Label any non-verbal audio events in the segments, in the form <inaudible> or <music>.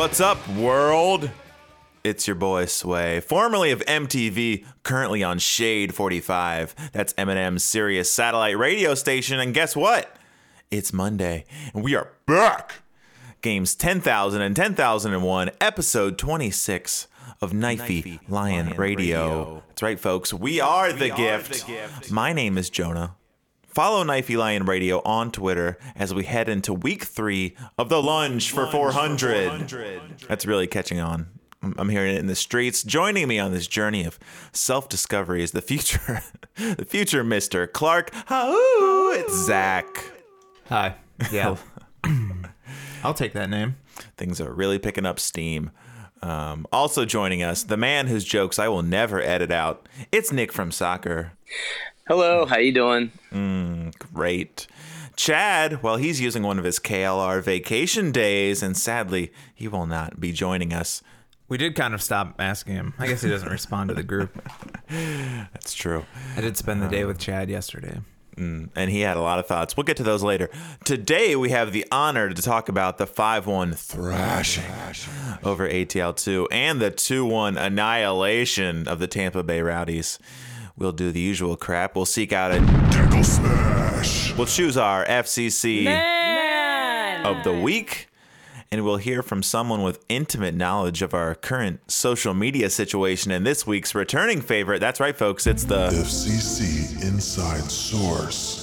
What's up, world? It's your boy Sway, formerly of MTV, currently on Shade 45. That's Eminem's Sirius satellite radio station. And guess what? It's Monday, and we are back. Games 10,000 and 10,001, episode 26 of Knifey Lion, Lion Radio. Radio. That's right, folks. We are, the, are gift. the gift. My name is Jonah. Follow Knifey Lion Radio on Twitter as we head into week three of the Lunge for 400. That's really catching on. I'm- I'm hearing it in the streets. Joining me on this journey of self-discovery is the future, <laughs> the future Mister Clark. How it's Zach. Hi. Yeah. <laughs> I'll take that name. Things are really picking up steam. Um, also joining us, the man whose jokes I will never edit out. It's Nick from Soccer. Hello, how you doing? Mm, great. Chad, well, he's using one of his KLR vacation days, and sadly, he will not be joining us. We did kind of stop asking him. I guess he doesn't respond to the group. <laughs> That's true. I did spend the day um, with Chad yesterday. Mm, and he had a lot of thoughts. We'll get to those later. Today, we have the honor to talk about the 5 1 thrashing over ATL2 and the 2 1 annihilation of the Tampa Bay Rowdies. We'll do the usual crap. We'll seek out a Tackle smash. We'll choose our FCC Man. of the week, and we'll hear from someone with intimate knowledge of our current social media situation and this week's returning favorite. That's right, folks. It's the. FCC Inside Source.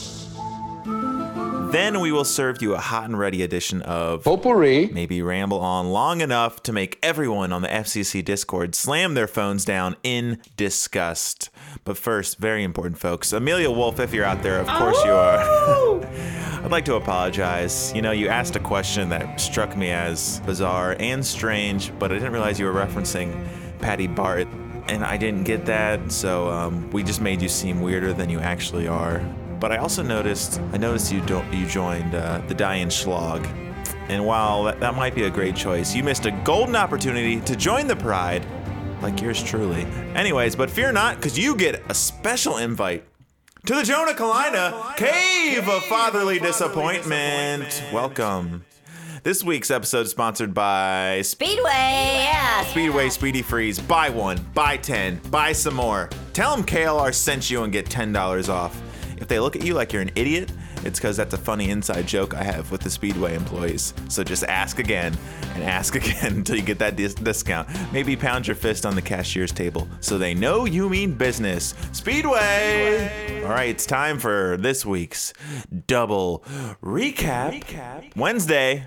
Then we will serve you a hot and ready edition of. Potpourri. Maybe ramble on long enough to make everyone on the FCC Discord slam their phones down in disgust. But first, very important, folks. Amelia Wolf, if you're out there, of course you are. <laughs> I'd like to apologize. You know, you asked a question that struck me as bizarre and strange, but I didn't realize you were referencing Patty Bart, and I didn't get that, so um, we just made you seem weirder than you actually are. But I also noticed, I noticed you don't, you joined uh, the Die Innenstadt, and while that, that might be a great choice, you missed a golden opportunity to join the Pride, like yours truly. Anyways, but fear not, because you get a special invite to the Jonah Kalina Cave of Fatherly Disappointment. Welcome. This week's episode is sponsored by Speedway, yeah. Speedway Speedy Freeze. Buy one, buy 10, buy some more. Tell them KLR sent you and get $10 off. If they look at you like you're an idiot, it's because that's a funny inside joke I have with the Speedway employees. So just ask again and ask <laughs> again until you get that dis- discount. Maybe pound your fist on the cashier's table so they know you mean business. Speedway! All right, it's time for this week's double recap. Wednesday,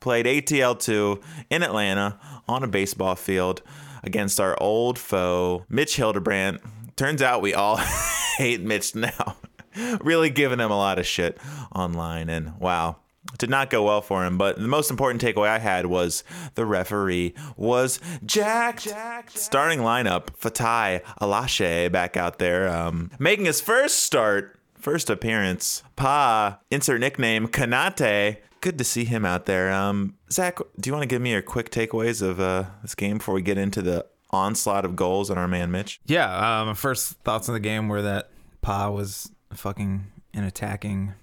played ATL2 in Atlanta on a baseball field against our old foe, Mitch Hildebrandt. Turns out we all <laughs> hate Mitch now. <laughs> really giving him a lot of shit online, and wow. Did not go well for him, but the most important takeaway I had was the referee was jacked. Starting lineup, Fatai Alashe back out there, um, making his first start, first appearance. Pa, insert nickname, Konate. Good to see him out there. Um, Zach, do you want to give me your quick takeaways of uh, this game before we get into the onslaught of goals on our man Mitch? Yeah, um, first thoughts on the game were that Pa was fucking an attacking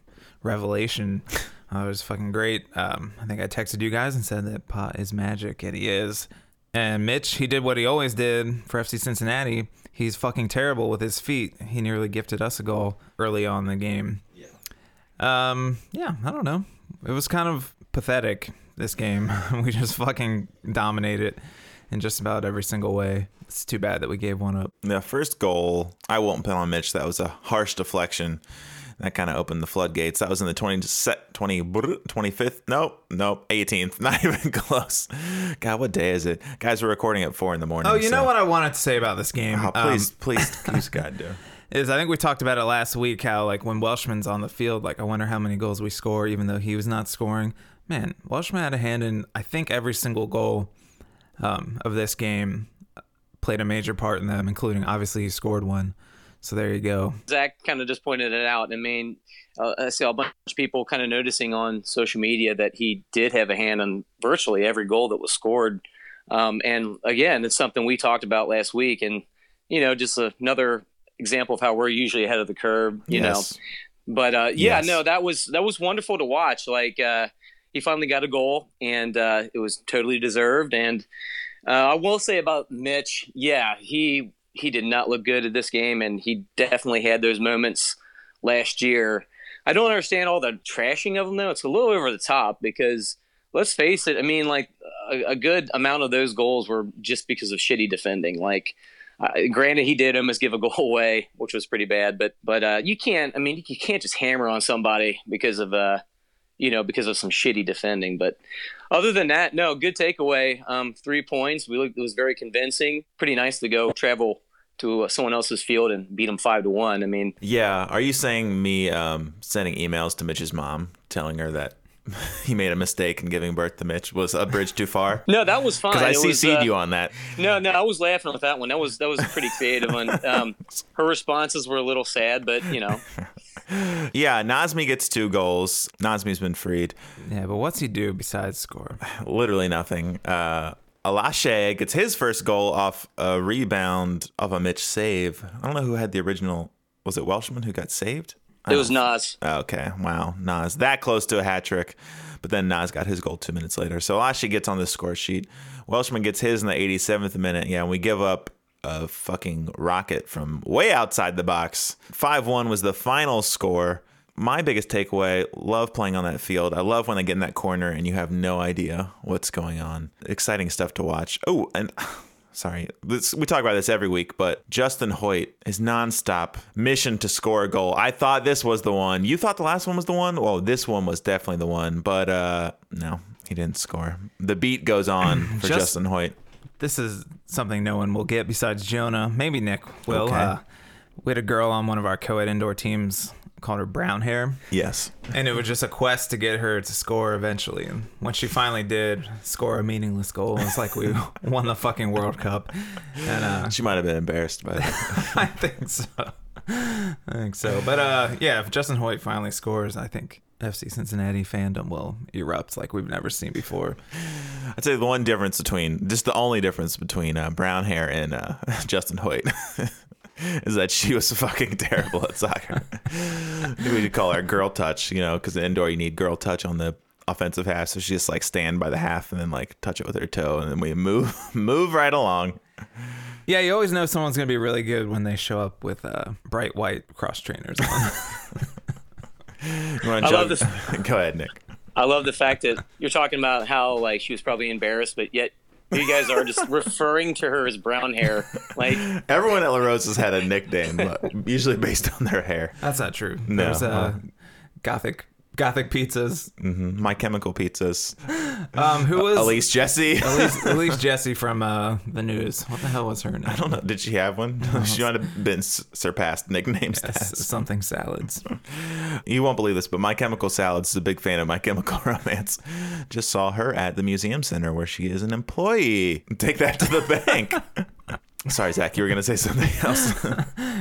revelation. <laughs> Uh, it was fucking great. Um, I think I texted you guys and said that pot is magic, and he is. And Mitch, he did what he always did for FC Cincinnati. He's fucking terrible with his feet. He nearly gifted us a goal early on in the game. Yeah. Um, yeah, I don't know. It was kind of pathetic this game. <laughs> we just fucking dominated in just about every single way. It's too bad that we gave one up. The first goal, I won't pin on Mitch. That was a harsh deflection. That kind of opened the floodgates. That was in the 20, set 20, 25th. Nope, nope, 18th. <laughs> Not even close. God, what day is it? Guys, we're recording at 4 in the morning. Oh, you so- know what I wanted to say about this game? Oh, please, Um, please, <laughs> please, God, do. is I think we talked about it last week how like when Welshman's on the field, like I wonder how many goals we score, even though he was not scoring. Man, Welshman had a hand in I think every single goal um, of this game. Played a major part in them, including obviously he scored one. So there you go. Zach kind of just pointed it out. I mean, uh, I saw a bunch of people kind of noticing on social media that he did have a hand on virtually every goal that was scored. Um, and again, it's something we talked about last week, and you know, just another example of how we're usually ahead of the curve. You Yes. know, but uh, yeah, Yes. no, that was that was wonderful to watch. Like, uh, he finally got a goal, and uh, it was totally deserved. And uh, I will say about Mitch, yeah, he he did not look good at this game, and he definitely had those moments last year. I don't understand all the trashing of him though. It's a little over the top because let's face it. I mean, like a, a good amount of those goals were just because of shitty defending. Like, uh, granted, he did almost give a goal <laughs> away, which was pretty bad. But but uh, you can't. I mean, you can't just hammer on somebody because of uh, you know, because of some shitty defending. But other than that, no, good takeaway. Um, three points. We looked, it was very convincing. Pretty nice to go travel to uh, someone else's field and beat them five to one. I mean, Yeah. Are you saying me um, sending emails to Mitch's mom telling her that <laughs> he made a mistake in giving birth to Mitch was a bridge too far? <laughs> no, that was fine. Because I It CC'd uh, you on that. No, no, I was laughing with that one. That was that was a pretty creative one. Um, <laughs> her responses were a little sad, but you know, Yeah, Nazmi gets two goals. Nazmi's been freed. Yeah, but what's he do besides score? Literally nothing. Uh, Alashe gets his first goal off a rebound of a Mitch save. I don't know who had the original. Was it Welshman who got saved? it was Nas. Okay, wow, Nas that close to a hat trick, but then Nas got his goal two minutes later. So Alashe gets on the score sheet. Welshman gets his in the 87th minute. Yeah, and we give up a fucking rocket from way outside the box. 5-1 was the final score. My biggest takeaway, love playing on that field. I love when they get in that corner and you have no idea what's going on. Exciting stuff to watch. Oh, and <sighs> sorry, this, we talk about this every week, but Justin Hoyt, his nonstop mission to score a goal. I thought this was the one. You thought the last one was the one? Well, this one was definitely the one, but uh, no, he didn't score. The beat goes on <clears throat> for Just- Justin Hoyt. This is something no one will get besides Jonah. Maybe Nick will. Okay. Uh, we had a girl on one of our co-ed indoor teams called her Brown Hair, Yes. and it was just a quest to get her to score eventually. And when she finally did score a meaningless goal, it's like we <laughs> won the fucking World Cup. And uh, She might have been embarrassed by that. <laughs> I think so. I think so. But uh, yeah, if Justin Hoyt finally scores, I think FC Cincinnati fandom will erupt like we've never seen before. I'd say the one difference between, just the only difference between uh, brown hair and uh, <laughs> Justin Hoyt <laughs> is that she was fucking <laughs> terrible at soccer. we should call her girl touch, you know, because indoor you need girl touch on the offensive half. So she just like stand by the half and then like touch it with her toe, and then we move move right along. Yeah, you always know someone's gonna be really good when they show up with uh, bright white cross trainers on. <laughs> You wanna I love this. <laughs> Go ahead, Nick. I love the fact that you're talking about how like she was probably embarrassed, but yet you guys are just <laughs> referring to her as brown hair. Like, Everyone at La Rose has had a nickname, but usually based on their hair. That's not true. No. There's uh, gothic gothic pizzas. hmm My Chemical Pizzas. Um, who was Elise Jesse. Elise, <laughs> Elise Jesse from uh, the news? What the hell was her name? I don't know. Did she have one? <laughs> she might have been surpassed nickname S- stats. something salads. <laughs> You won't believe this, but My Chemical Salads is a big fan of My Chemical Romance. Just saw her at the museum center where she is an employee. Take that to the bank. Sorry, Zach, you were going to say something else.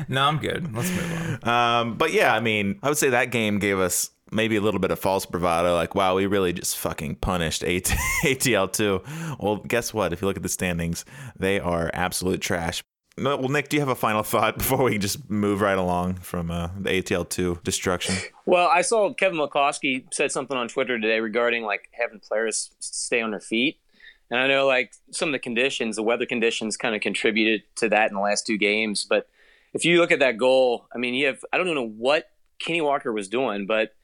No, I'm good. Let's move on. um, but yeah, I mean, I would say that game gave us maybe a little bit of false bravado. Like, wow, we really just fucking punished AT- ATL2. <laughs> Well, guess what? If you look at the standings, they are absolute trash. Well, Nick, do you have a final thought <laughs> before we just move right along from uh, the ATL2 destruction? well, I saw Kevin McCloskey said something on Twitter today regarding like having players stay on their feet. And I know like some of the conditions, the weather conditions kind of contributed to that in the last two games. But if you look at that goal, I mean, you have, I don't know what Kenny Walker was doing, but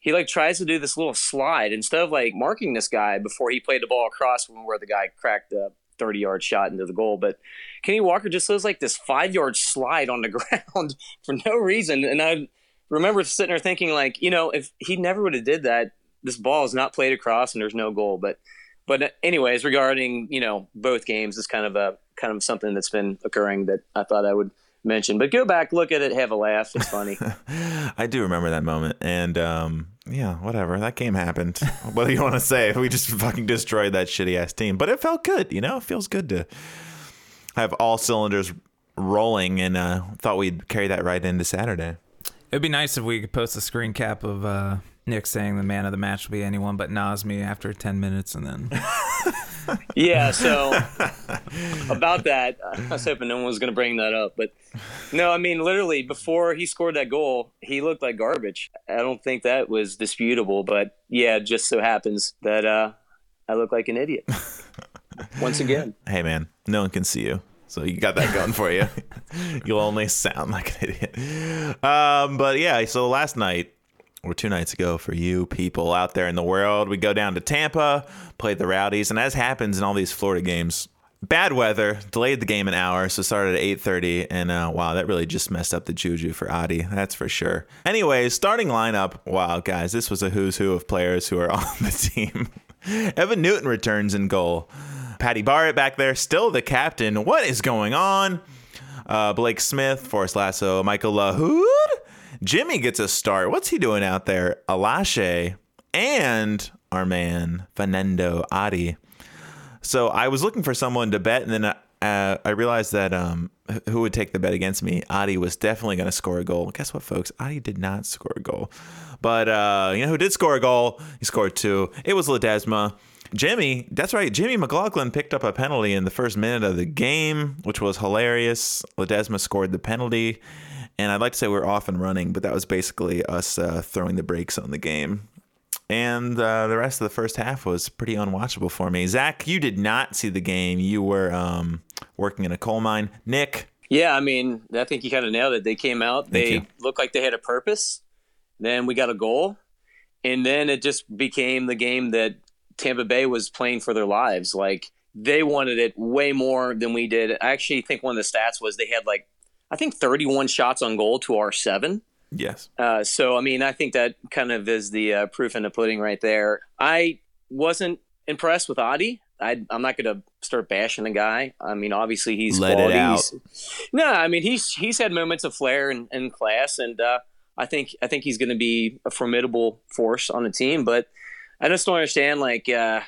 he like tries to do this little slide instead of like marking this guy before he played the ball across from where the guy cracked the 30 yard shot into the goal. But Kenny Walker just does like this five yard slide on the <laughs> ground for no reason. And I remember sitting there thinking like, you know, if he never would have did that, this ball is not played across and there's no goal. But but anyways, regarding you know both games, it's kind of a kind of something that's been occurring that I thought I would mention. But go back, look at it, have a laugh. It's funny. <laughs> I do remember that moment, and um, yeah, whatever. That game happened. <laughs> what do you want to say? We just fucking destroyed that shitty ass team, but it felt good. You know, it feels good to have all cylinders rolling, and uh, thought we'd carry that right into Saturday. It'd be nice if we could post a screen cap of uh, Nick saying the man of the match will be anyone but Nazmi after 10 minutes, and then <laughs> yeah, so <laughs> about that, I was hoping no one was going to bring that up, but no, I mean literally before he scored that goal, he looked like garbage. I don't think that was disputable, but yeah, it just so happens that uh, I look like an idiot <laughs> once again. Hey man, no one can see you. So you got that going for you. <laughs> You'll only sound like an idiot. Um, but yeah, so last night or two nights ago for you people out there in the world, we go down to Tampa, played the Rowdies, and as happens in all these Florida games, bad weather delayed the game an hour, so started at 8:30, and uh, wow, that really just messed up the juju for Adi. That's for sure. Anyways, starting lineup. Wow, guys, this was a who's who of players who are <laughs> on the team. Evan Newton returns in goal. Patty Barrett back there, still the captain. What is going on? Uh, Blake Smith, Forrest Lasso, Michael Lahoud. Jimmy gets a start. What's he doing out there? Alashe and our man Fernando Adi. So I was looking for someone to bet, and then uh, I realized that um, who would take the bet against me? Adi was definitely going to score a goal. Guess what, folks? Adi did not score a goal. But uh, you know who did score a goal? He scored two. It was Ledesma. Jimmy, that's right. Jimmy McLaughlin picked up a penalty in the first minute of the game, which was hilarious. Ledesma scored the penalty. And I'd like to say we're off and running, but that was basically us uh, throwing the brakes on the game. And uh, the rest of the first half was pretty unwatchable for me. Zach, you did not see the game. You were um, working in a coal mine. Nick. Yeah, I mean, I think you kind of nailed it. They came out, they looked like they had a purpose. Then we got a goal. And then it just became the game that Tampa Bay was playing for their lives. Like they wanted it way more than we did. I actually think one of the stats was they had like, I think 31 shots on goal to our seven. Yes. Uh, so, I mean, I think that kind of is the uh, proof in the pudding right there. I wasn't impressed with Adi. I, I'm not going to start bashing the guy. I mean, obviously he's Let it out. He's- No, I mean he's he's had moments of flair and, and class, and uh, I think I think he's going to be a formidable force on the team. But I just don't understand like uh,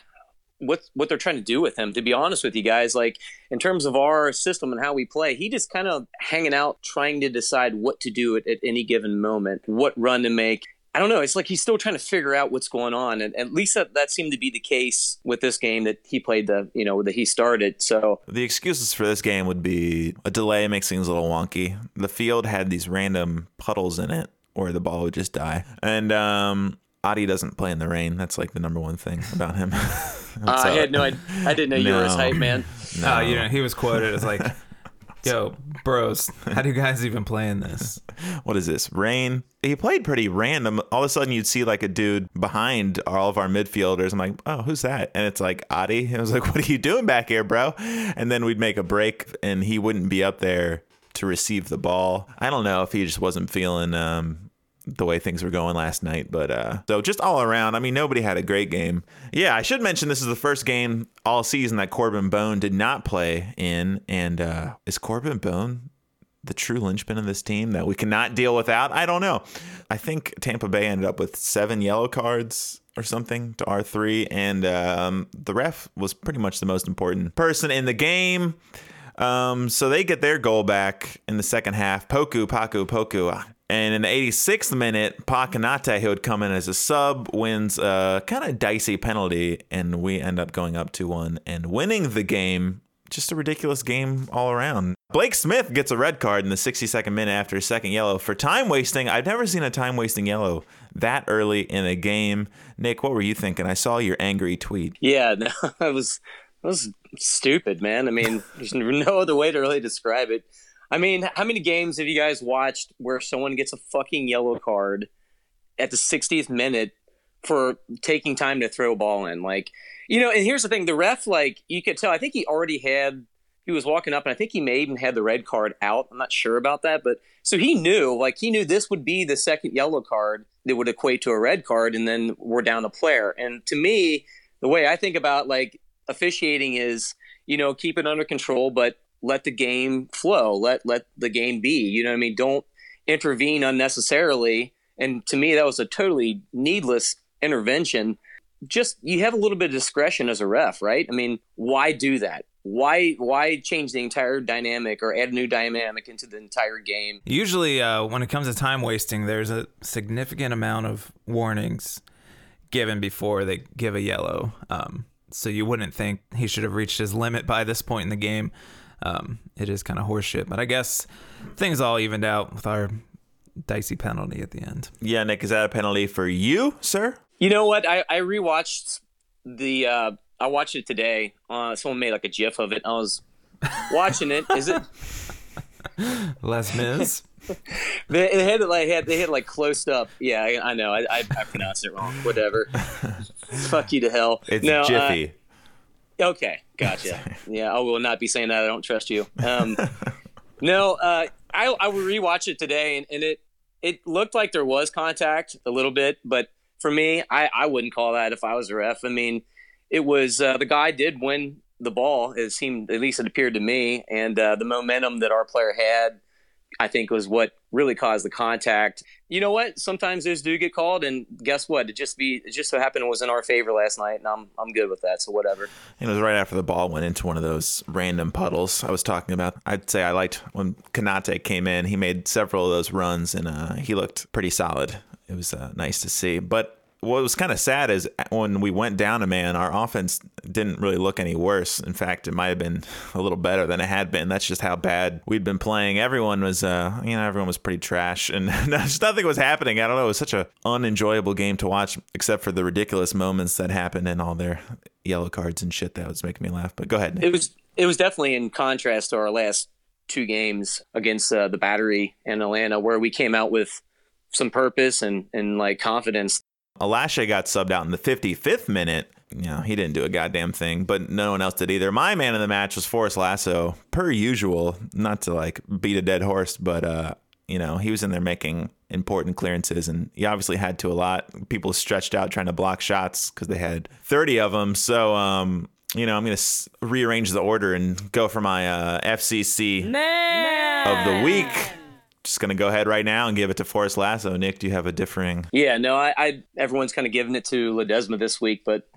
what what they're trying to do with him. To be honest with you guys, like in terms of our system and how we play, he just kind of hanging out, trying to decide what to do at, at any given moment, what run to make. I don't know. It's like he's still trying to figure out what's going on, and at least that, that seemed to be the case with this game that he played the you know that he started. So The excuses for this game would be a delay makes things a little wonky. The field had these random puddles in it where the ball would just die. And um Adi doesn't play in the rain. That's like the number one thing about him. <laughs> uh, <laughs> I had no, I, I didn't know you were his No. hype man. Oh, you know, he was quoted as like, <laughs> "Yo, bros, how do you guys even play in this?" <laughs> what is this? Rain. He played pretty random. All of a sudden, you'd see like a dude behind all of our midfielders. I'm like, oh, who's that? And it's like Adi. I was like, what are you doing back here, bro? And then we'd make a break, and he wouldn't be up there to receive the ball. I don't know if he just wasn't feeling um, the way things were going last night, but uh, so just all around, I mean, nobody had a great game. Yeah, I should mention this is the first game all season that Corben Bone did not play in, and uh, is Corben Bone the true linchpin of this team that we cannot deal without? I don't know. I think Tampa Bay ended up with seven yellow cards or something to R3, and um, the ref was pretty much the most important person in the game. Um, so they get their goal back in the second half. Poku, Paku, Poku. And in the 86th minute, Pa Konate, who had come in as a sub, wins a kind of dicey penalty, and we end up going up 2 1 and winning the game. Just a ridiculous game all around. Blake Smith gets a red card in the 62nd minute after a second yellow for time wasting. I've never seen a time wasting yellow that early in a game. Nick, what were you thinking? I saw your angry tweet. Yeah, <laughs> no, it was it was stupid, man. I mean, there's no other way to really describe it. I mean, how many games have you guys watched where someone gets a fucking yellow card at the 60th minute for taking time to throw a ball in? Like, you know, and here's the thing: the ref, like, you could tell. I think he already had. He was walking up, and I think he may even had the red card out. I'm not sure about that, but so he knew, like, he knew this would be the second yellow card that would equate to a red card, and then we're down a player. And to me, the way I think about like officiating is, you know, keep it under control, but let the game flow. Let let the game be. You know what I mean? Don't intervene unnecessarily. And to me, that was a totally needless intervention. Just you have a little bit of discretion as a ref, right? I mean, why do that? Why why change the entire dynamic or add a new dynamic into the entire game? Usually, uh, when it comes to time wasting, there's a significant amount of warnings given before they give a yellow. Um, so you wouldn't think he should have reached his limit by this point in the game. Um, it is kind of horseshit, but I guess things all evened out with our dicey penalty at the end. Yeah, Nick, is that a penalty for you, sir? You know what? I, I rewatched the. Uh, I watched it today. Uh, someone made like a GIF of it. I was watching it. Is it? <laughs> Les Mis. <laughs> They, they had it like had they had like close up. Yeah, I, I know. I, I, I pronounced it wrong. Whatever. <laughs> Fuck you to hell. It's no, uh, Jiffy. Okay, gotcha. yeah, I will not be saying that. I don't trust you. Um, <laughs> no, uh, I I would rewatch it today, and, and it it looked like there was contact a little bit, but for me, I I wouldn't call that if I was a ref. I mean, it was uh, the guy did win the ball. It seemed at least it appeared to me, and uh, the momentum that our player had. I think was what really caused the contact. You know what? Sometimes those do get called, and guess what? It just be it just so happened it was in our favor last night, and I'm I'm good with that. So whatever. It was right after the ball went into one of those random puddles I was talking about. I'd say I liked when Konate came in. He made several of those runs, and uh, he looked pretty solid. It was uh, nice to see. But what was kind of sad is when we went down a man, our offense didn't really look any worse. In fact, it might have been a little better than it had been. That's just how bad we'd been playing. Everyone was, uh, you know, everyone was pretty trash, and <laughs> nothing was happening. I don't know. It was such a unenjoyable game to watch, except for the ridiculous moments that happened and all their yellow cards and shit. That was making me laugh. But go ahead. Nick. It was it was definitely in contrast to our last two games against uh, the Battery and Atlanta, where we came out with some purpose and and like confidence. Alashe got subbed out in the 55th minute. You know, he didn't do a goddamn thing, but no one else did either. My man of the match was Forrest Lasso, per usual. Not to like beat a dead horse, but uh, you know, he was in there making important clearances, and he obviously had to a lot. People stretched out trying to block shots because they had 30 of them. So, um, you know, I'm gonna s- rearrange the order and go for my uh, FCC of the week. Just gonna go ahead right now and give it to Forrest Lasso. Nick, do you have a differing? Yeah, no, I, I everyone's kind of giving it to Ledesma this week, but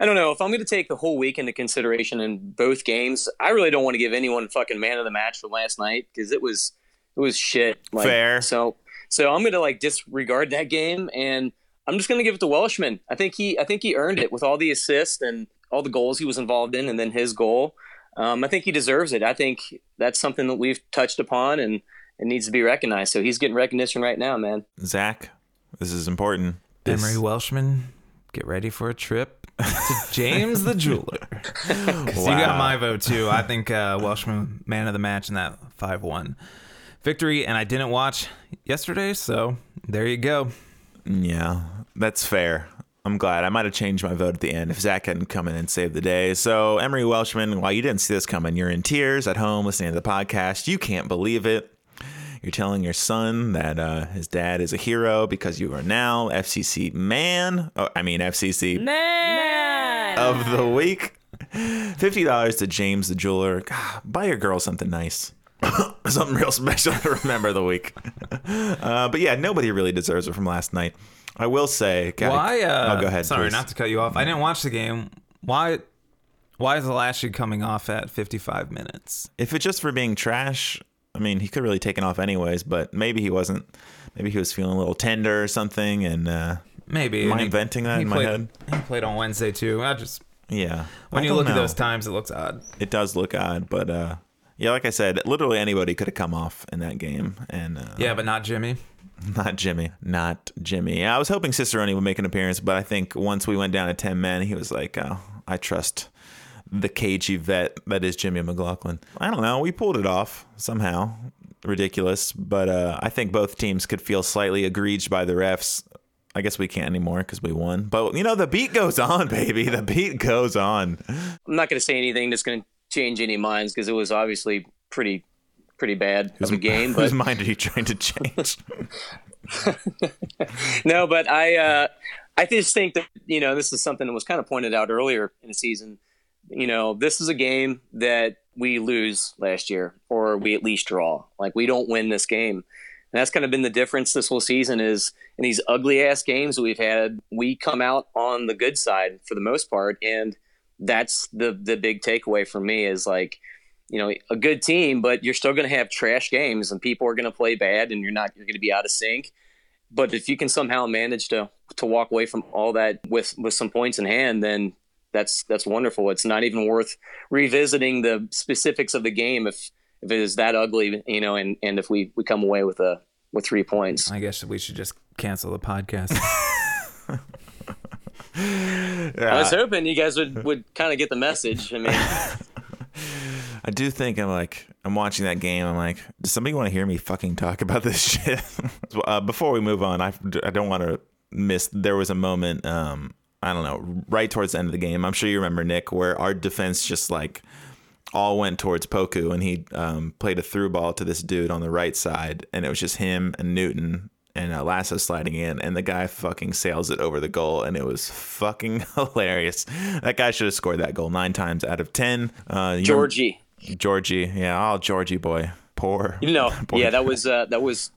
I don't know if I'm going to take the whole week into consideration in both games. I really don't want to give anyone fucking man of the match for last night because it was it was shit. Like, Fair. So so I'm going to like disregard that game and I'm just going to give it to Welshman. I think he I think he earned it with all the assists and all the goals he was involved in, and then his goal. Um, I think he deserves it. I think that's something that we've touched upon and it needs to be recognized. So he's getting recognition right now, man. Zach, this is important. This- Emery Welshman, get ready for a trip to <laughs> James the Jeweler. 'Cause <laughs> you got my vote too. I think uh, Welshman man of the match in that five one victory, and I didn't watch yesterday, so there you go. Yeah, that's fair. I'm glad. I might have changed my vote at the end if Zach hadn't come in and saved the day. So, Emery Welshman, while you didn't see this coming, you're in tears at home listening to the podcast. You can't believe it. You're telling your son that uh, his dad is a hero because you are now FCC man. Oh, I mean, FCC man of the week. $50 to James the jeweler. God, buy your girl something nice. <coughs> something real special to remember the week. <laughs> Uh, but yeah, nobody really deserves it from last night. I will say, God, Why? Uh, oh, go ahead. Sorry, please. not to cut you off. I didn't watch the game. Why? Why is Lashley coming off at 55 minutes? If it's just for being trash, I mean, he could really taken off anyways. But maybe he wasn't. Maybe he was feeling a little tender or something. And uh, Maybe. Am I he- inventing that he in my head? He played on Wednesday too. I just yeah, when I you look at those times, it looks odd. it does look odd. But uh, yeah, like I said, literally anybody could have come off in that game. And uh, Yeah, but not Jimmy. <laughs> Not Jimmy. Not Jimmy. I was hoping Cicerone would make an appearance, but I think once we went down to 10 men, he was like, oh, I trust the cagey vet that is Jimmy McLaughlin. I don't know. We pulled it off somehow. Ridiculous. But uh, I think both teams could feel slightly aggrieved by the refs. I guess we can't anymore because we won. But, you know, the beat goes on, <laughs> baby. The beat goes on. I'm not going to say anything that's going to change any minds because it was obviously pretty pretty bad of a game. <laughs> Whose mind are you trying to change? <laughs> no, but I uh, I just think that you know this is something that was kind of pointed out earlier in the season. You know, this is a game that we lose last year, or we at least draw. Like we don't win this game, and that's kind of been the difference this whole season. Is in these ugly ass games we've had, we come out on the good side for the most part, and that's the the big takeaway for me is like you know a good team but you're still going to have trash games and people are going to play bad and you're not you're going to be out of sync but if you can somehow manage to to walk away from all that with with some points in hand then that's that's wonderful. It's not even worth revisiting the specifics of the game if if it is that ugly, you know, and and if we we come away with a with three points. I guess we should just cancel the podcast. <laughs> I was hoping you guys would would kind of get the message. I mean, <laughs> I do think I'm like I'm watching that game. I'm like, does somebody want to hear me fucking talk about this <laughs> shit? uh, before we move on, I I don't want to miss. There was a moment, um, I don't know, right towards the end of the game. I'm sure you remember Nick, where our defense just like all went towards Poku, and he um, played a through ball to this dude on the right side, and it was just him and Newton and uh, Lasso sliding in, and the guy fucking sails it over the goal, and it was fucking <laughs> hilarious. That guy should have scored that goal nine times out of ten. Uh, Georgie. Georgie, yeah, oh Georgie boy, poor. You know, <laughs> poor yeah, that was uh, that was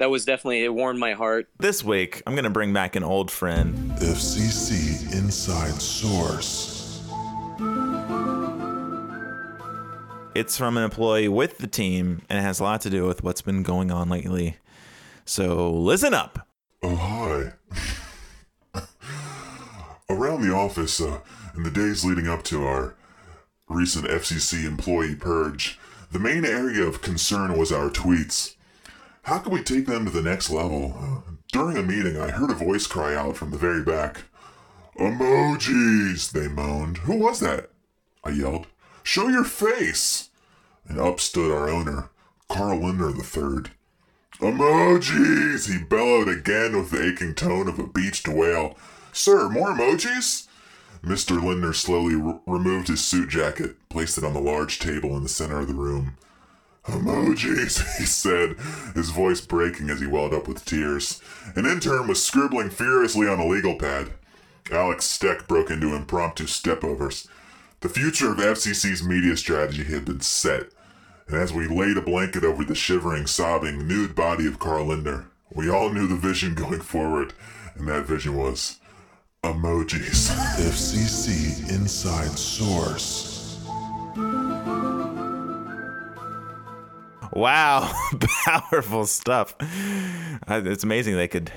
that was definitely it warmed my heart. This week, I'm gonna bring back an old friend. FCC Inside Source. It's from an employee with the team, and it has a lot to do with what's been going on lately. So listen up. Oh, hi. Around the office, uh, in the days leading up to our recent FCC employee purge, the main area of concern was our tweets. How can we take them to the next level? Uh, during a meeting, I heard a voice cry out from the very back. Emojis, they moaned. Who was that? I yelled. Show your face! And up stood our owner, Carl Lindner III. Emojis! He bellowed again with the aching tone of a beached whale. Sir, more emojis? Mr. Lindner slowly r- removed his suit jacket, placed it on the large table in the center of the room. Emojis, <laughs> he said, his voice breaking as he welled up with tears. An intern was scribbling furiously on a legal pad. Alex Steck broke into impromptu stepovers. The future of FCC's media strategy had been set, and as we laid a blanket over the shivering, sobbing, nude body of Carl Lindner, we all knew the vision going forward, and that vision was emojis. FCC Inside Source. Wow, <laughs> powerful stuff. It's amazing they could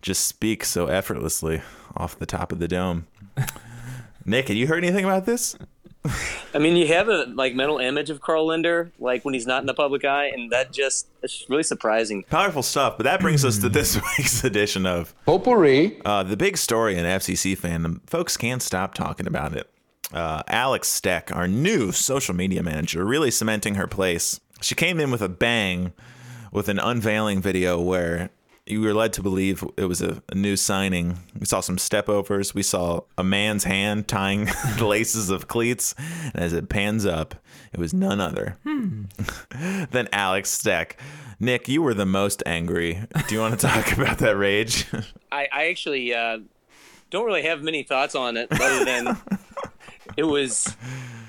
just speak so effortlessly off the top of the dome. Nick, have you heard anything about this? I mean, you have a like mental image of Carl Lindner, like when he's not in the public eye, and that just it's really surprising. Powerful stuff, but that brings us to this <laughs> week's edition of Potpourri. Uh, the big story in FCC fandom, folks can't stop talking about it. Uh, Alex Steck, our new social media manager, really cementing her place. She came in with a bang with an unveiling video where you were led to believe it was a, a new signing. We saw some step overs. We saw a man's hand tying the <laughs> laces of cleats. And as it pans up, it was none other <laughs> than Alex Steck. Nick, you were the most angry. Do you want to talk <laughs> about that rage? I, I actually uh, don't really have many thoughts on it, other than it was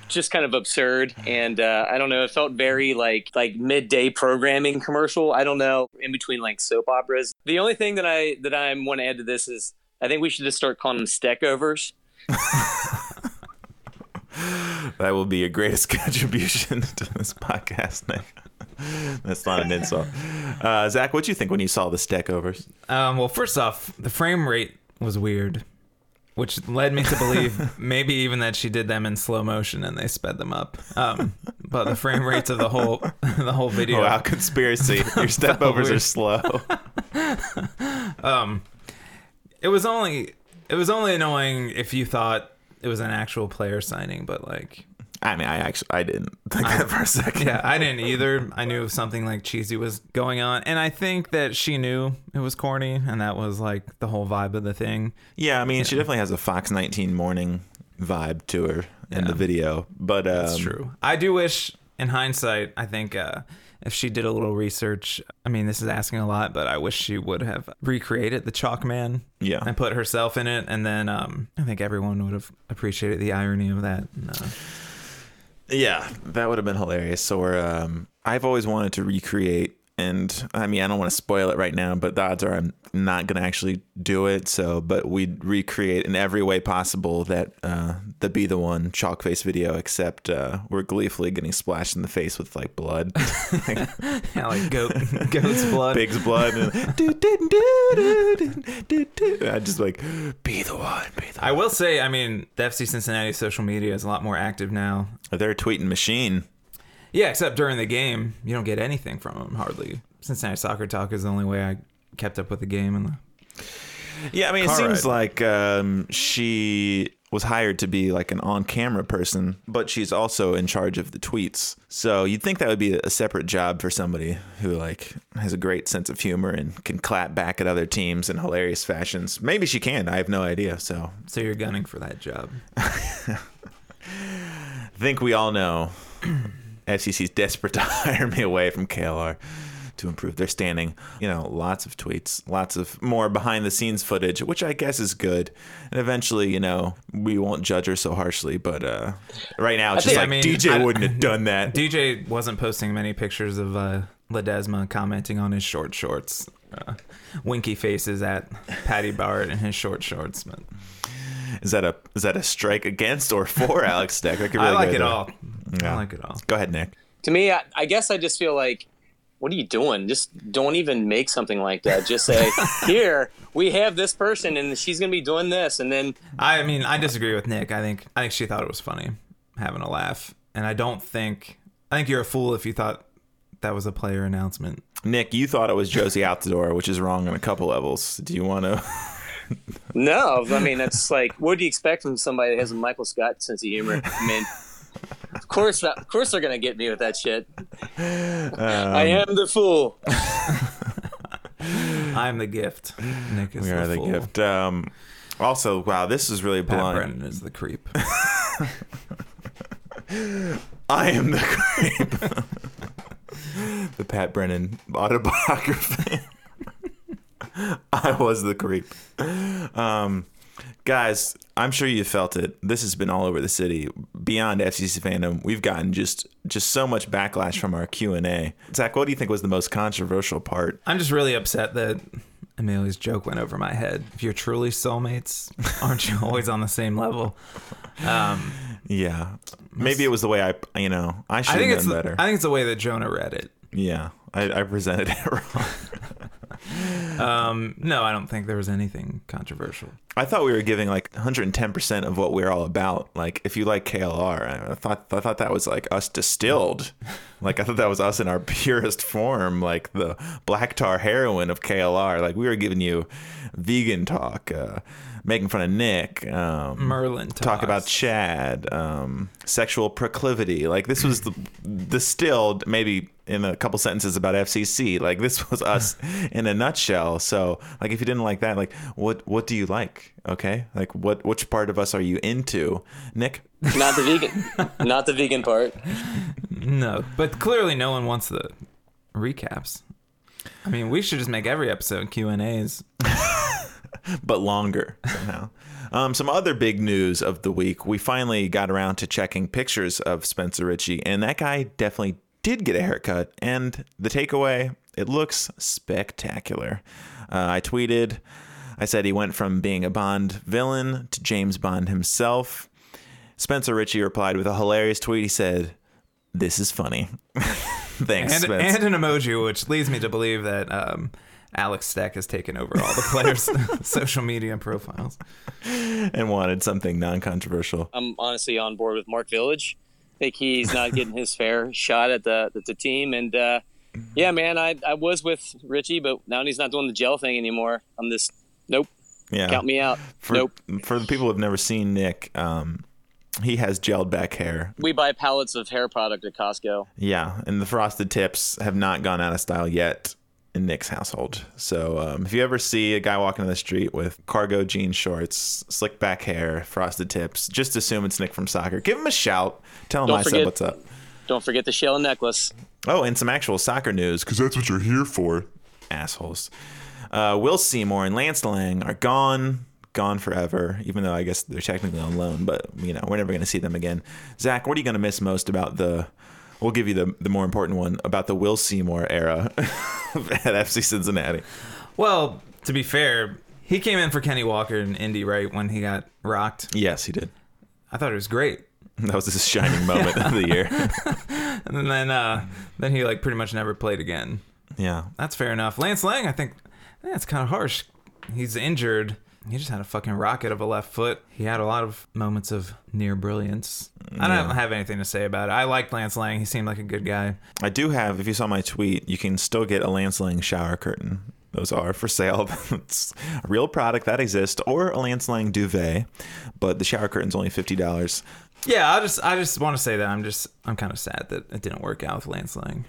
just kind of absurd, and uh, I don't know. It felt very like like midday programming commercial. I don't know, in between like soap operas. The only thing that I that I want to add to this is I think we should just start calling them steck overs. <laughs> That will be your greatest <laughs> contribution to this podcast, Nick. <laughs> That's not an insult. Uh, Zach, what'd you think when you saw the stack overs? Um, well, first off, the frame rate was weird, which led me to believe <laughs> maybe even that she did them in slow motion and they sped them up. Um, but the frame rates of the whole <laughs> the whole video. Oh, wow, conspiracy. <laughs> Your step overs are slow. It was only it was only annoying if you thought it was an actual player signing, but like I mean, I actually I didn't think that for a second. yeah, I didn't either. I knew something like cheesy was going on, and I think that she knew it was corny, and that was like the whole vibe of the thing. Yeah, I mean, she definitely has a Fox 19 morning vibe to her in the video. But um, That's true. I do wish, in hindsight, I think uh, if she did a little research, I mean, this is asking a lot, but I wish she would have recreated the Chalk Man. Yeah. And put herself in it, and then um, I think everyone would have appreciated the irony of that. And, uh, Yeah, that would have been hilarious. So um, I've always wanted to recreate and I mean I don't want to spoil it right now, but the odds are I'm not gonna actually do it. So, but we'd recreate in every way possible that uh, the be the one chalk face video, except uh, we're gleefully getting splashed in the face with like blood, like, <laughs> Yeah, like goat, <laughs> goat's blood. pig's blood. And, do, do, do. I just like be the one, be the. I will say, I mean, the FC Cincinnati social media is a lot more active now. They're a tweeting machine. Yeah, except during the game, you don't get anything from them hardly. Cincinnati Soccer Talk is the only way I kept up with the game. And the, Yeah, I mean, it seems ride. like um, she was hired to be like an on-camera person, but she's also in charge of the tweets. So you'd think that would be a separate job for somebody who like has a great sense of humor and can clap back at other teams in hilarious fashions. Maybe she can. I have no idea. So so you're gunning for that job. I <laughs> think we all know FCC's desperate to <laughs> hire me away from KLR to improve their standing. You know, lots of tweets, lots of more behind the scenes footage, which I guess is good. And eventually, you know, we won't judge her so harshly. But uh, right now, it's just think- like I mean, DJ I- wouldn't have done that. <laughs> DJ wasn't posting many pictures of uh, Ledesma commenting on his short shorts. Uh, winky faces at Patty Bart in his short shorts. But Is that a is that a strike against or for <laughs> Alex Steck? That could I really like it there. all. Yeah. I like it all. Go ahead, Nick. To me, I, I guess I just feel like, what are you doing? Just don't even make something like that. Just say, <laughs> here we have this person, and she's gonna be doing this, and then I mean, I disagree with Nick. I think I think she thought it was funny, having a laugh, and I don't think I think you're a fool if you thought that was a player announcement. Nick, you thought it was Jozy Altidore, which is wrong on a couple levels. Do you want to? <laughs> no, I mean that's like, what do you expect from somebody that has a Michael Scott sense of humor? I mean. Of course, of course, they're gonna get me with that shit. I am the fool. <laughs> I'm the gift. Nick is We the are the gift. Um, also, wow, this is really Pat blunt. Brennan is the creep. <laughs> I am the creep. <laughs> the Pat Brennan autobiography. <laughs> I was the creep. Um, guys, I'm sure you felt it. This has been all over the city. Beyond FCC fandom, we've gotten just just so much backlash from our Q and A. Zach, what do you think was the most controversial part? I'm just really upset that Amelia's joke went over my head. If you're truly soulmates, aren't you always on the same level? Um, Yeah, maybe it was the way I, you know, I should I think have it's done the, better. I think it's the way that Jonah read it. yeah, I, I presented it <laughs> wrong. Um, no, I don't think there was anything controversial. I thought we were giving like 110% of what we're all about. Like, if you like KLR, I thought I thought that was like us distilled. Like, I thought that was us in our <laughs> purest form, like the black tar heroin of KLR. Like, we were giving you vegan talk, uh, making fun of Nick, um, Merlin talk about Chad, um, sexual proclivity. Like, this was the, distilled maybe in a couple sentences about FCC. Like, this was <laughs> us in a nutshell. So, like, if you didn't like that, like, what what do you like? Okay, like, what which part of us are you into, Nick? <laughs> Not the vegan, not the vegan part. No, but clearly no one wants the recaps. I mean, we should just make every episode Q and A's. <laughs> but longer somehow. Um, some other big news of the week. We finally got around to checking pictures of Spencer Richey, and that guy definitely did get a haircut. And the takeaway, it looks spectacular. Uh, I tweeted, I said he went from being a Bond villain to James Bond himself. Spencer Richey replied with a hilarious tweet. He said, "This is funny." <laughs> Thanks, and, Spence. and an emoji, which leads me to believe that um, Alex Steck has taken over all the players' <laughs> <laughs> social media profiles. and wanted something non-controversial. I'm honestly on board with Mark Village. I think he's not getting his fair <laughs> shot at the at the team. And uh, yeah, man, I, I was with Richey, but now he's not doing the gel thing anymore. I'm just nope. Yeah, Count me out. For, nope. For the people who've never seen Nick, um, he has gelled back hair. We buy pallets of hair product at Costco. Yeah, and the frosted tips have not gone out of style yet in Nick's household. So um, if you ever see a guy walking on the street with cargo jean shorts, slick back hair, frosted tips, just assume it's Nick from soccer. Give him a shout. Tell him Don't I said what's up. Don't forget the shell necklace. Oh, and some actual soccer news. Because that's what you're here for. assholes. Uh, Will Seymour and Lance Laing are gone, gone forever. Even though I guess they're technically on loan, but you know we're never going to see them again. Zach, what are you going to miss most about the We'll give you the the more important one about the Will Seymour era <laughs> at FC Cincinnati. Well, to be fair, he came in for Kenny Walker in Indy, right, when he got rocked. Yes, he did. I thought it was great. That was his shining moment of the year. <laughs> And then uh, then he like pretty much never played again. Yeah. That's fair enough. Lance Laing, I think that's kind of harsh. He's injured. He just had a fucking rocket of a left foot. He had a lot of moments of near brilliance. I don't Yeah. have anything to say about it. I liked Lance Laing. He seemed like a good guy. I do have, if you saw my tweet, you can still get a Lance Laing shower curtain. Those are for sale. <laughs> it's a real product that exists, or a Lance Laing duvet, but the shower curtain's only fifty dollars. Yeah, I just I just want to say that I'm just I'm kind of sad that it didn't work out with Lance Laing.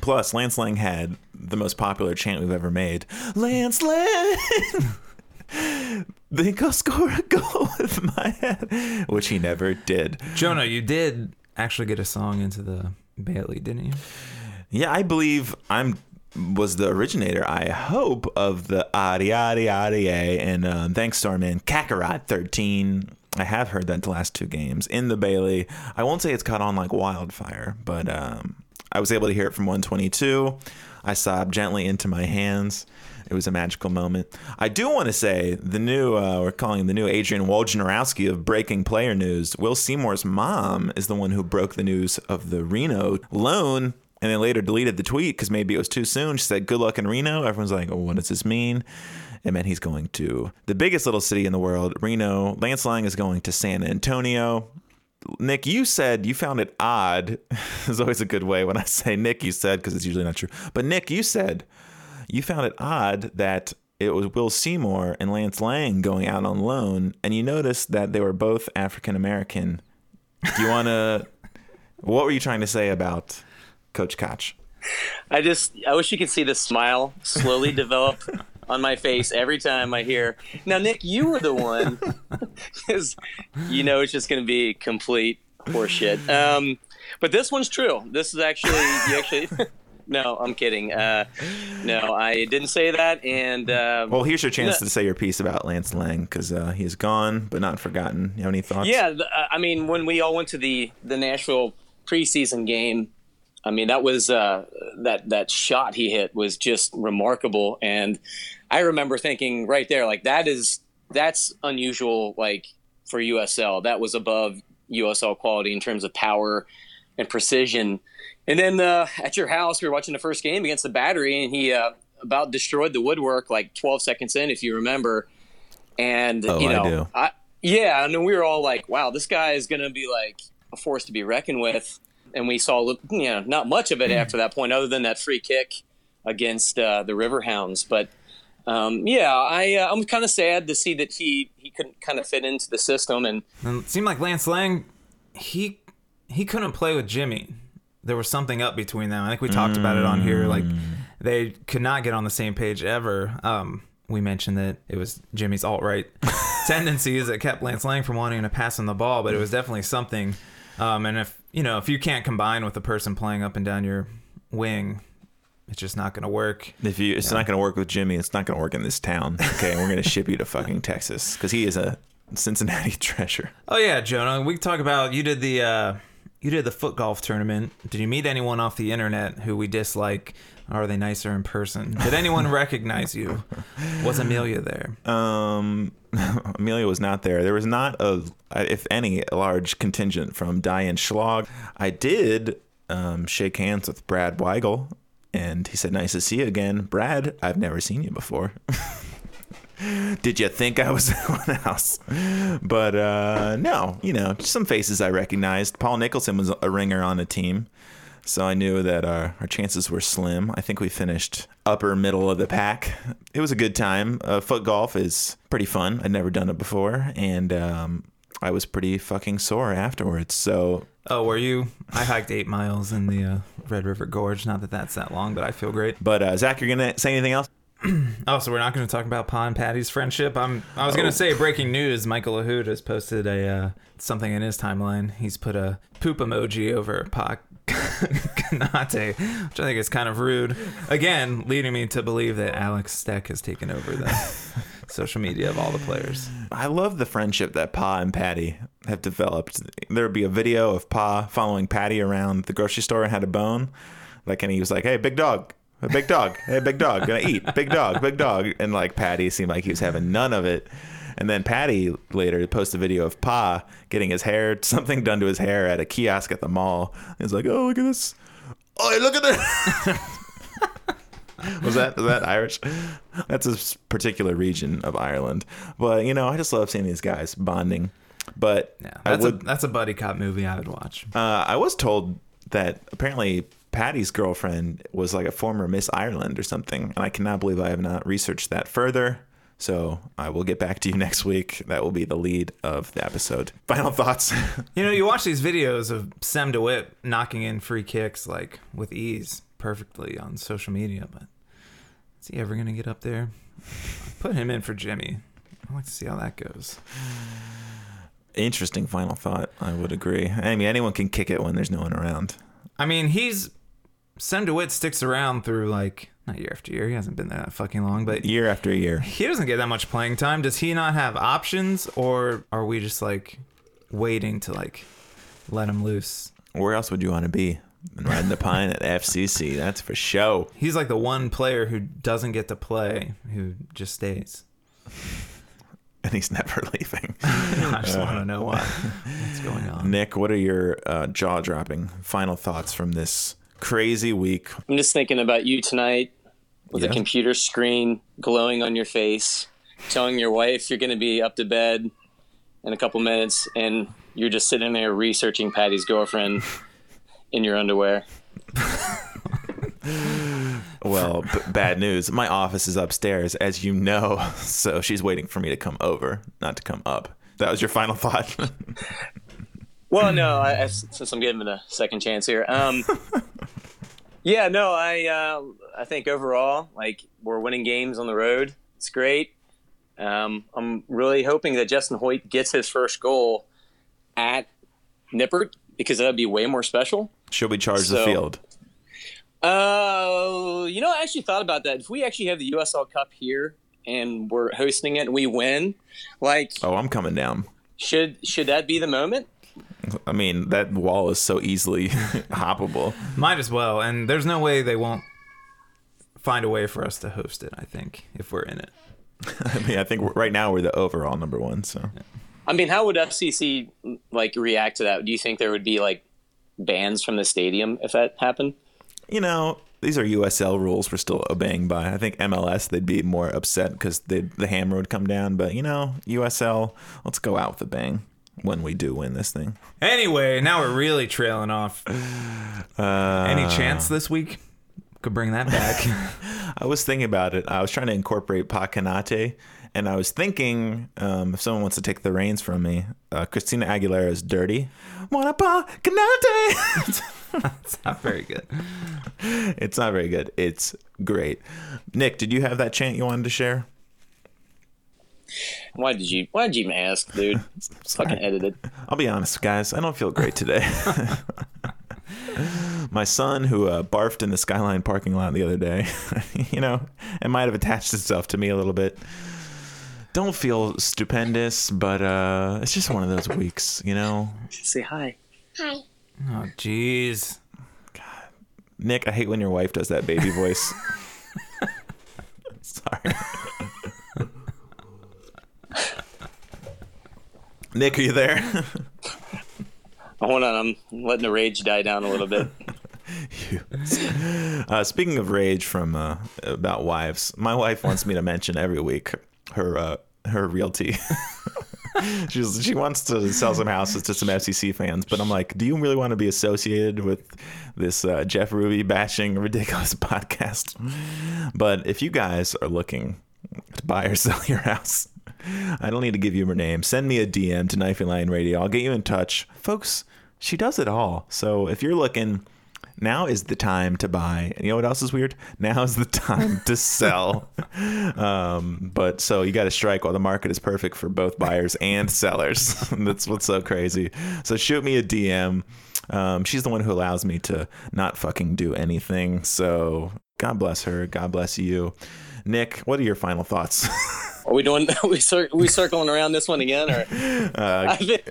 Plus, Lance Laing had the most popular chant we've ever made. Lance Laing, <laughs> think I'll score a goal with my head, which he never did. Jonah, you did actually get a song into the Bailey, didn't you? Yeah, I believe I'm was the originator, I hope, of the Adi Adi Adi and uh, thanks to our man Kakarot 13. I have heard that the last two games in the Bailey. I won't say it's caught on like wildfire, but um, I was able to hear it from 122. I sobbed gently into my hands. It was a magical moment. I do want to say the new, uh, we're calling the new Adrian Wojnarowski of breaking player news. Will Seymour's mom is the one who broke the news of the Reno loan and then later deleted the tweet because maybe it was too soon. She said, Good luck in Reno. Everyone's like, Oh, what does this mean? It meant he's going to the biggest little city in the world, Reno. Lance Laing is going to San Antonio. Nick, you said you found it odd. <laughs> It's always a good way when I say Nick, you said, because it's usually not true. But Nick, you said you found it odd that it was Will Seymour and Lance Laing going out on loan, and you noticed that they were both African American. Do you want to? <laughs> what were you trying to say about Coach Koch? I just I wish you could see the smile slowly develop <laughs> on my face every time I hear. Now, Nick, you were the one, <laughs> because you know it's just going to be complete horseshit. Um, but this one's true. This is actually you actually. <laughs> No, I'm kidding. Uh, no, I didn't say that. And uh, Well, here's your chance to say your piece about Lance Laing because uh, he's gone but not forgotten. You have any thoughts? Yeah, uh, I mean, when we all went to the the Nashville preseason game, I mean that was uh, that that shot he hit was just remarkable, and I remember thinking right there, like that is that's unusual, like for USL. That was above USL quality in terms of power and precision. And then uh, at your house, we were watching the first game against the Battery, and he uh, about destroyed the woodwork like 12 seconds in, if you remember. And Oh, you I know, do. I, yeah, and we were all like, "Wow, this guy is going to be like a force to be reckoned with." And we saw, you know, not much of it after that point, other than that free kick against uh, the Riverhounds. But um, yeah, I uh, I'm kind of sad to see that he he couldn't kind of fit into the system. And And it seemed like Lance Laing, he he couldn't play with Jimmy. There was something up between them. I think we talked about it on here. Like they could not get on the same page ever. Um, we mentioned that it was Jimmy's alt right <laughs> tendencies that kept Lance Laing from wanting to pass him the ball, but it was definitely something. Um, and if you know if you can't combine with the person playing up and down your wing, it's just not going to work. If you, it's not going to work with Jimmy. It's not going to work in this town. Okay, we're going to ship you to fucking Texas because he is a Cincinnati <laughs> treasure. Oh yeah, Jonah. We talk about you did the uh, you did the foot golf tournament. Did you meet anyone off the internet who we dislike? Are they nicer in person? Did anyone <laughs> recognize you? Was Amelia there? Um, <laughs> Amelia was not there. There was not a, if any, a large contingent from Die Innenstadt. I did um, shake hands with Brad Weigel, and he said, "Nice to see you again, Brad. I've never seen you before." <laughs> Did you think I was <laughs> someone else? But uh, no, you know, just some faces I recognized. Paul Nicholson was a ringer on the team, so I knew that our, our chances were slim. I think we finished upper middle of the pack. It was a good time. Uh, foot golf is pretty fun. I'd never done it before, and um, I was pretty fucking sore afterwards. So Oh, were you? I hiked eight miles in the uh, Red River Gorge. Not that that's that long, but I feel great. But uh, Zach, you're gonna say anything else? <clears throat> Oh, so we're not going to talk about Pa and Patty's friendship. I'm. I was going Oh. to say breaking news. Michael Lahoud has posted a uh, something in his timeline. He's put a poop emoji over Pa Konate, <laughs> which I think is kind of rude. Again, leading me to believe that Alex Steck has taken over the <laughs> social media of all the players. I love the friendship that Pa and Patty have developed. There would be a video of Pa following Patty around the grocery store and had a bone. Like, and he was like, "Hey, big dog, a big dog, hey, big dog, gonna eat, big dog, big dog," and like Patty seemed like he was having none of it. And then Patty later posted a video of Pa getting his hair, something done to his hair at a kiosk at the mall. He's like, "Oh, look at this! Oh, look at this. <laughs> was that was that Irish? That's a particular region of Ireland. But you know, I just love seeing these guys bonding. But Yeah, that's would. a that's a buddy cop movie I would watch. uh, I was told that apparently Patty's girlfriend was like a former Miss Ireland or something, and I cannot believe I have not researched that further. So I will get back to you <laughs> next week. That will be the lead of the episode. <laughs> Final thoughts. <laughs> You know, you watch these videos of Sem de Wit knocking in free kicks like with ease, perfectly on social media, but is he ever gonna get up there? Put him in for Jimmy. I'd like to see how that goes. Interesting final thought. I would agree. I mean, anyone can kick it when there's no one around. I mean, he's Sem de Wit sticks around through like not year after year. He hasn't been there that fucking long, but Year after year. he doesn't get that much playing time. Does he not have options, or are we just like waiting to like let him loose? Where else would you want to be than riding the pine at FCC? That's for show. He's like the one player who doesn't get to play, who just stays. And he's never <laughs> leaving. <laughs> I just want to know what, what's going on. Nick, what are your uh, jaw dropping final thoughts from this crazy week? I'm just thinking about you tonight with Yeah. a computer screen glowing on your face, telling your wife you're going to be up to bed in a couple minutes, and you're just sitting there researching Patty's girlfriend <laughs> in your underwear. <laughs> Well, b- bad news. My office is upstairs, as you know, <laughs> so she's waiting for me to come over, not to come up. That was your final thought. Well, no, I, I- since I'm giving it a second chance here. Um, <laughs> yeah, no, I uh, I think overall, like we're winning games on the road. It's great. Um, I'm really hoping that Justin Hoyt gets his first goal at Nippert because that'd be way more special. Should we charge the field? Uh, you know, I actually thought about that. If we actually have the USL Cup here and we're hosting it and we win, like, Oh, I'm coming down. should should that be the moment? I mean, that wall is so easily <laughs> hoppable. Might as well, and there's no way they won't find a way for us to host it. I think if we're in it. <laughs> I mean, I think right now we're the overall number one. So I mean, how would FCC like react to that? Do you think there would be like bans from the stadium if that happened? you know, these are USL rules we're still obeying by. I think MLS they'd be more upset because the hammer would come down. But you know, USL, let's go out with a bang when we do win this thing. Anyway, now we're really trailing off. Uh, Any chance this week could bring that back? <laughs> <laughs> I was thinking about it. I was trying to incorporate Pa Konate, and I was thinking um, if someone wants to take the reins from me, uh, Christina Aguilera is dirty. Wanna Pa Konate? it's not very good. <laughs> it's not very good. It's great. Nick, did you have that chant you wanted to share? Why did you? Why did you even ask, dude? <laughs> It's fucking edited. I'll be honest, guys. I don't feel great today. <laughs> My son, who uh, barfed in the Skyline parking lot the other day, <laughs> you know, it might have attached itself to me a little bit. Don't feel stupendous, but uh, it's just one of those weeks, you know. Say hi. Hi. Oh, jeez. God, Nick, I hate when your wife does that baby voice. Sorry. <laughs> Nick, are you there? <laughs> Hold on, I'm letting the rage die down a little bit. <laughs> Uh, speaking of rage from uh, about wives, my wife wants me to mention every week her uh, her realty. She's, she wants to sell some houses to some FCC fans, but I'm like, do you really want to be associated with this uh, Jeff Ruby bashing ridiculous podcast? But if you guys are looking to buy or sell your house, <laughs> I don't need to give you her name. Send me a DM to Knifey Lion Radio. I'll get you in touch. Folks, she does it all. So if you're looking, now is the time to buy. And you know what else is weird? Now is the time to sell. <laughs> Um, but so you got to strike while the market is perfect for both buyers and sellers. <laughs> That's what's so crazy. So shoot me a DM. Um, she's the one who allows me to not fucking do anything. So God bless her. God bless you. Nick, what are your final thoughts? <laughs> Are we doing? Are <laughs> we cir- we circling around this one again, or? Uh, <laughs> I think,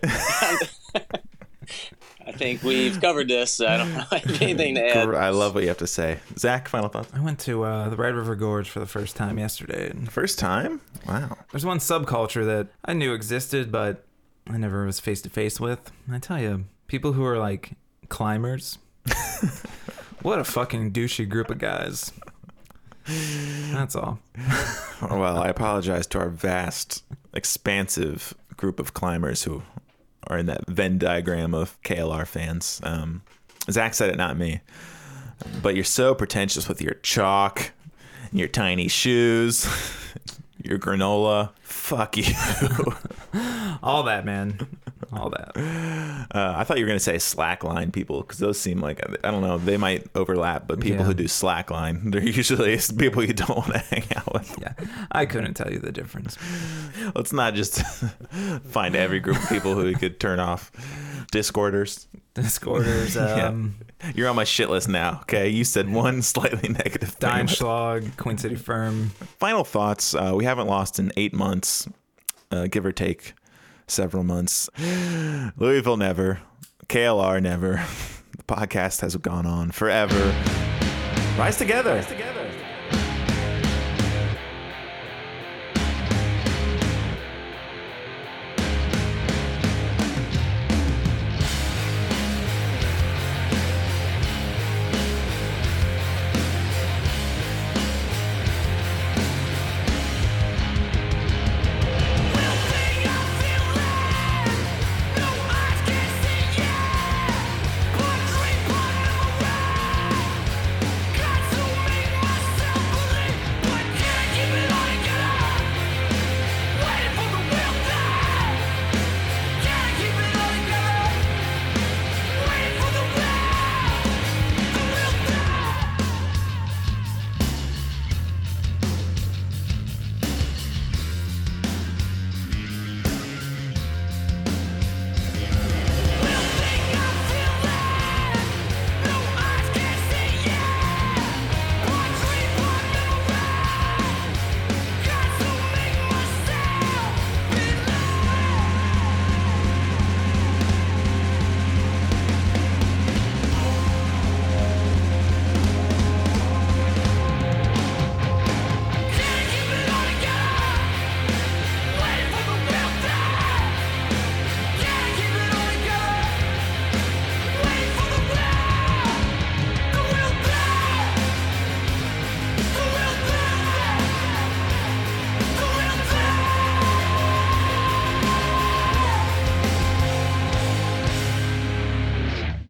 I think we've covered this. I don't have anything to add. I love what you have to say. Zach, final thoughts? I went to uh, the Red River Gorge for the first time yesterday. First time? Wow. there's one subculture that I knew existed, but I never was face to face with. I tell you, people who are like climbers. what a fucking douchey group of guys. That's all. <laughs> Well, I apologize to our vast, expansive group of climbers who are in that Venn diagram of KLR fans. Um, Zach said it, not me. But you're so pretentious with your chalk, your tiny shoes, <laughs> your granola. Fuck you. <laughs> All that, man. All that. Uh, I thought you were going to say slackline people because those seem like, I don't know, they might overlap, but people Yeah. who do slackline, they're usually <laughs> people you don't want to hang out with. Yeah. I couldn't tell you the difference. Let's not just <laughs> find every group of people who we could turn off. Discorders. Discorders, Yeah. um, You're on my shit list now. Okay, you said one slightly negative thing. Die Innenstadt, Queen City Firm. Final thoughts. Uh, we haven't lost in eight months, uh, give or take several months. <gasps> Louisville never. KLR never. <laughs> The podcast has gone on forever. Rise together. Rise together.